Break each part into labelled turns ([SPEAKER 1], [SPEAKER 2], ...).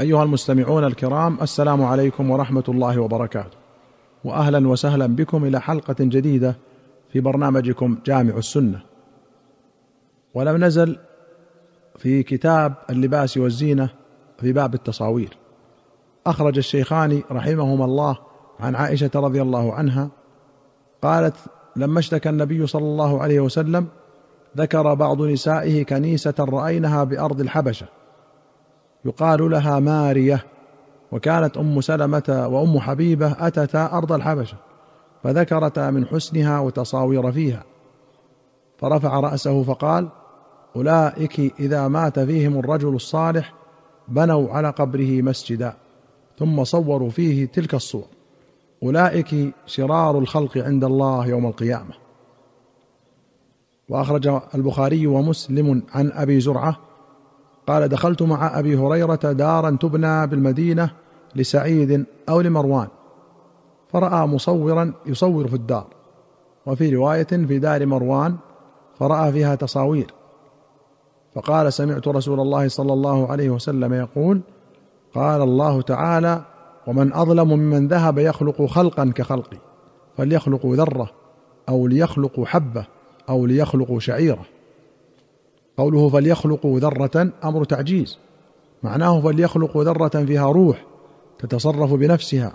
[SPEAKER 1] أيها المستمعون الكرام السلام عليكم ورحمة الله وبركاته. واهلا وسهلا بكم إلى حلقة جديدة في برنامجكم جامع السنة. ولم نزل في كتاب اللباس والزينة في باب التصاوير. أخرج الشيخان رحمهما الله عن عائشة رضي الله عنها قالت لما اشتكى النبي صلى الله عليه وسلم ذكر بعض نسائه كنيسة رأينها بأرض الحبشة يقال لها مارية وكانت أم سلمة وأم حبيبة أتتا أرض الحبشة فذكرتا من حسنها وتصاوير فيها. فرفع رأسه فقال أولئك إذا مات فيهم الرجل الصالح بنوا على قبره مسجدا ثم صوروا فيه تلك الصور. أولئك شرار الخلق عند الله يوم القيامة. وأخرج البخاري ومسلم عن أبي زرعة قال دخلت مع أبي هريرة دارا تبنى بالمدينة لسعيد أو لمروان. فرأى مصورا يصور في الدار. وفي رواية في دار مروان فرأى فيها تصاوير. فقال سمعت رسول الله صلى الله عليه وسلم يقول قال الله تعالى ومن أظلم ممن ذهب يخلق خلقا كخلقي فليخلقوا ذرة أو ليخلقوا حبة أو ليخلقوا شعيرة. قوله فليخلقوا ذرة أمر تعجيز. معناه فليخلقوا ذرة فيها روح تتصرف بنفسها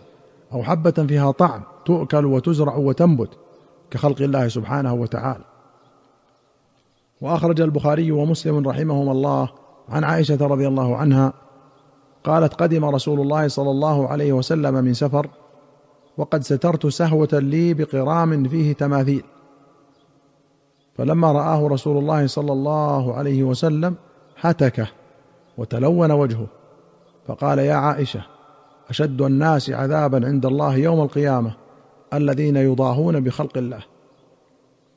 [SPEAKER 1] أو حبة فيها طعم تؤكل وتزرع وتنبت كخلق الله سبحانه وتعالى. وأخرج البخاري ومسلم رحمهما الله عن عائشة رضي الله عنها قالت قدم رسول الله صلى الله عليه وسلم من سفر وقد سترت سهوة لي بقرام فيه تماثيل. فلما رآه رسول الله صلى الله عليه وسلم هتكه وتلون وجهه فقال يا عائشة أشد الناس عذابا عند الله يوم القيامة الذين يضاهون بخلق الله.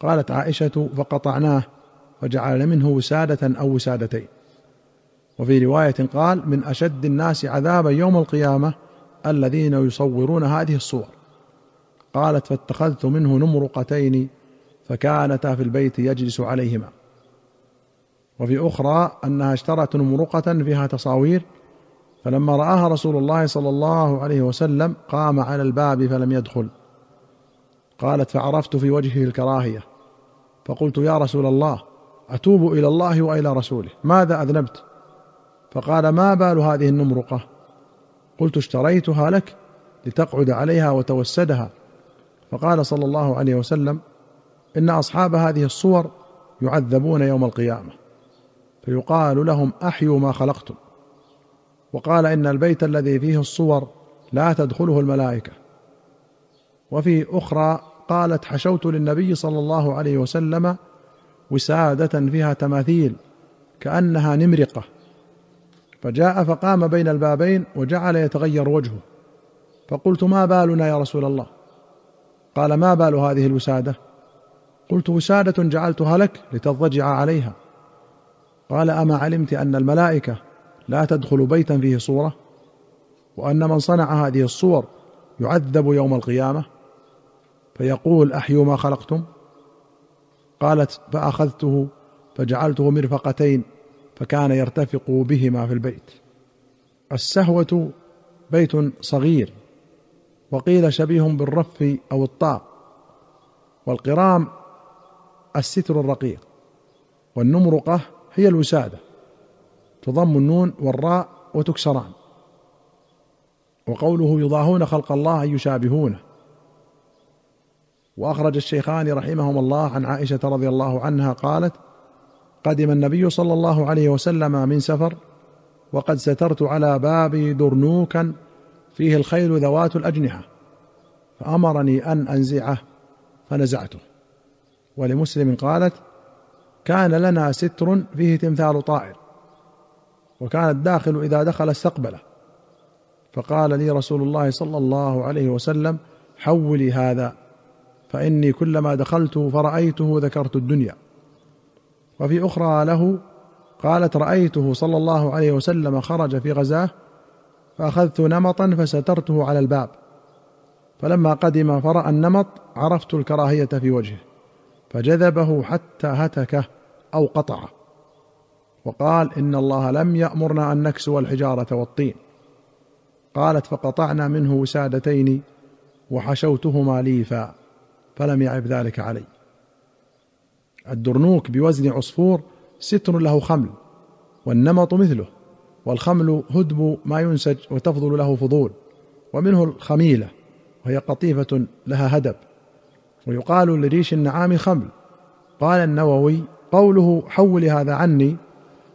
[SPEAKER 1] قالت عائشة فقطعناه وجعل منه وسادة أو وسادتين. وفي رواية قال من أشد الناس عذابا يوم القيامة الذين يصورون هذه الصور. قالت فاتخذت منه نمرقتين فكانتا في البيت يجلس عليهما. وفي أخرى أنها اشترت نمرقه فيها تصاوير فلما رآها رسول الله صلى الله عليه وسلم قام على الباب فلم يدخل. قالت فعرفت في وجهه الكراهية. فقلت يا رسول الله أتوب إلى الله وإلى رسوله ماذا أذنبت؟ فقال ما بال هذه النمرقه قلت اشتريتها لك لتقعد عليها وتوسدها. فقال صلى الله عليه وسلم إن أصحاب هذه الصور يعذبون يوم القيامة فيقال لهم أحيوا ما خلقتم. وقال إن البيت الذي فيه الصور لا تدخله الملائكة. وفي أخرى قالت حشوت للنبي صلى الله عليه وسلم وسادة فيها تماثيل كأنها نمرقة. فجاء فقام بين البابين وجعل يتغير وجهه. فقلت ما بالنا يا رسول الله؟ قال ما بال هذه الوسادة؟ قلت وسادة جعلتها لك لتضجع عليها. قال أما علمت أن الملائكة لا تدخل بيتا فيه صورة؟ وأن من صنع هذه الصور يعذب يوم القيامة؟ فيقول أحيوا ما خلقتم؟ قالت فأخذته فجعلته مرفقتين فكان يرتفق بهما في البيت. السهوة بيت صغير وقيل شبيه بالرف أو الطاق والقرام الستر الرقيق والنمرقة هي الوسادة تضم النون والراء وتكسران. وقوله يضاهون خلق الله أي يشابهونه. وأخرج الشيخان رحمهما الله عن عائشة رضي الله عنها قالت قدم النبي صلى الله عليه وسلم من سفر وقد سترت على بابي درنوكا فيه الخيل ذوات الأجنحة فأمرني أن أنزعه فنزعته. ولمسلم قالت كان لنا ستر فيه تمثال طائر وكان الداخل إذا دخل استقبله. فقال لي رسول الله صلى الله عليه وسلم حولي هذا فإني كلما دخلت فرأيته ذكرت الدنيا. وفي أخرى له قالت رأيته صلى الله عليه وسلم خرج في غزاة فأخذت نمطا فسترته على الباب فلما قدم فرأى النمط عرفت الكراهية في وجهه. فجذبه حتى هتكه أو قطعه. وقال إن الله لم يأمرنا أن نكسو الحجارة والطين. قالت فقطعنا منه وسادتين وحشوتهما ليفا فلم يعب ذلك علي. الدرنوك بوزن عصفور ستر له خمل والنمط مثله والخمل هدب ما ينسج وتفضل له فضول ومنه الخميلة وهي قطيفة لها هدب. ويقال لريش النعام خمل. قال النووي قوله حول هذا عني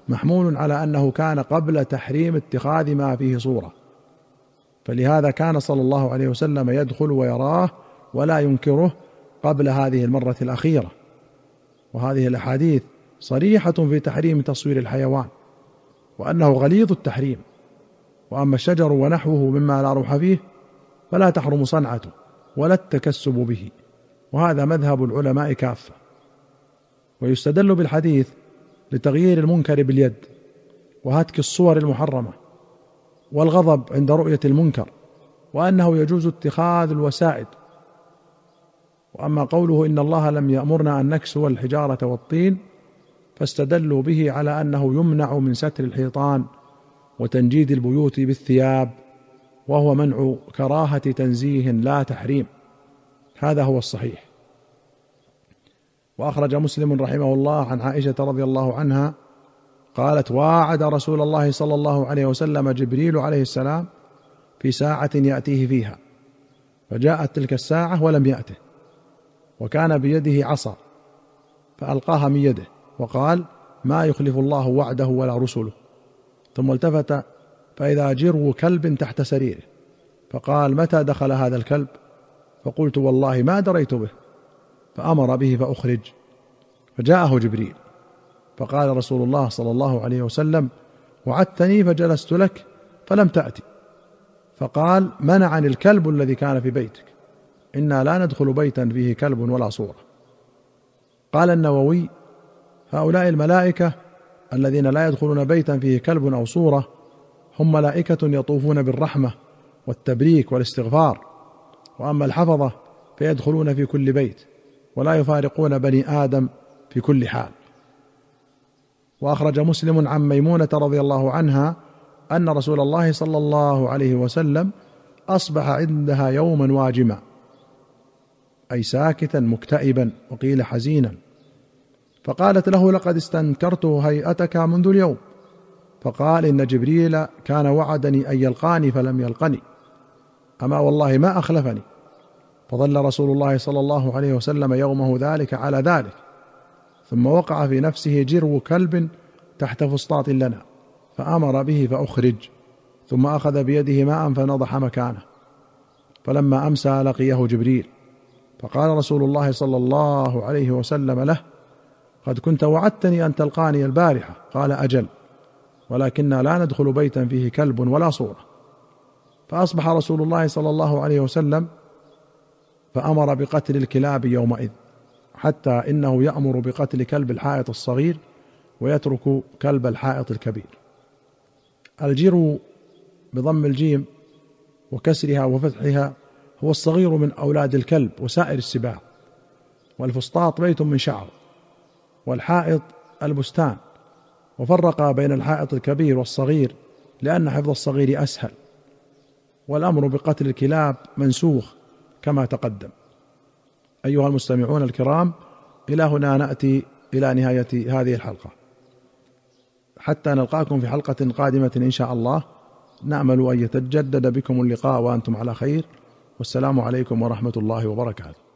[SPEAKER 1] محمول على أنه كان قبل تحريم اتخاذ ما فيه صورة. فلهذا كان صلى الله عليه وسلم يدخل ويراه ولا ينكره قبل هذه المرة الأخيرة. وهذه الأحاديث صريحة في تحريم تصوير الحيوان وأنه غليظ التحريم. وأما الشجر ونحوه مما لا روح فيه فلا تحرم صنعته ولا التكسب به. وهذا مذهب العلماء كافة ويستدل بالحديث لتغيير المنكر باليد وهتك الصور المحرمة والغضب عند رؤية المنكر وأنه يجوز اتخاذ الوسائد. وأما قوله إن الله لم يأمرنا أن نكسو الحجارة والطين فاستدلوا به على أنه يمنع من ستر الحيطان وتنجيد البيوت بالثياب وهو منع كراهة تنزيه لا تحريم. هذا هو الصحيح. وأخرج مسلم رحمه الله عن عائشة رضي الله عنها قالت واعد رسول الله صلى الله عليه وسلم جبريل عليه السلام في ساعة يأتيه فيها. فجاءت تلك الساعة ولم يأته وكان بيده عصا فألقاها من يده وقال ما يخلف الله وعده ولا رسله. ثم التفت فإذا جرو كلب تحت سريره فقال متى دخل هذا الكلب؟ فقلت والله ما دريت به. فأمر به فأخرج. فجاءه جبريل. فقال رسول الله صلى الله عليه وسلم وعدتني فجلست لك فلم تأتي. فقال منعني الكلب الذي كان في بيتك. إنا لا ندخل بيتا فيه كلب ولا صورة. قال النووي هؤلاء الملائكة الذين لا يدخلون بيتا فيه كلب أو صورة هم ملائكة يطوفون بالرحمة والتبريك والاستغفار. وأما الحفظة فيدخلون في كل بيت. ولا يفارقون بني آدم في كل حال. وأخرج مسلم عن ميمونة رضي الله عنها أن رسول الله صلى الله عليه وسلم أصبح عندها يوما واجما أي ساكتا مكتئبا وقيل حزينا. فقالت له لقد استنكرت هيئتك منذ اليوم فقال إن جبريل كان وعدني أن يلقاني فلم يلقني. أما والله ما أخلفني فظل رسول الله صلى الله عليه وسلم يومه ذلك على ذلك ثم وقع في نفسه جرو كلب تحت فسطاط لنا فأمر به فأخرج ثم أخذ بيده ماء فنضح مكانه فلما أمسى لقيه جبريل فقال رسول الله صلى الله عليه وسلم له قد كنت وعدتني أن تلقاني البارحة. قال أجل ولكنا لا ندخل بيتا فيه كلب ولا صورة. فأصبح رسول الله صلى الله عليه وسلم فأمر بقتل الكلاب يومئذ حتى إنه يأمر بقتل كلب الحائط الصغير ويترك كلب الحائط الكبير. الجرو بضم الجيم وكسرها وفتحها هو الصغير من أولاد الكلب وسائر السباع. والفسطاط بيت من شعر والحائط البستان. وفرق بين الحائط الكبير والصغير لأن حفظ الصغير أسهل. والأمر بقتل الكلاب منسوخ. كما تقدم. أيها المستمعون الكرام إلى هنا نأتي إلى نهاية هذه الحلقة. حتى نلقاكم في حلقة قادمة إن شاء الله. نأمل أن يتجدد بكم اللقاء وأنتم على خير. والسلام عليكم ورحمة الله وبركاته.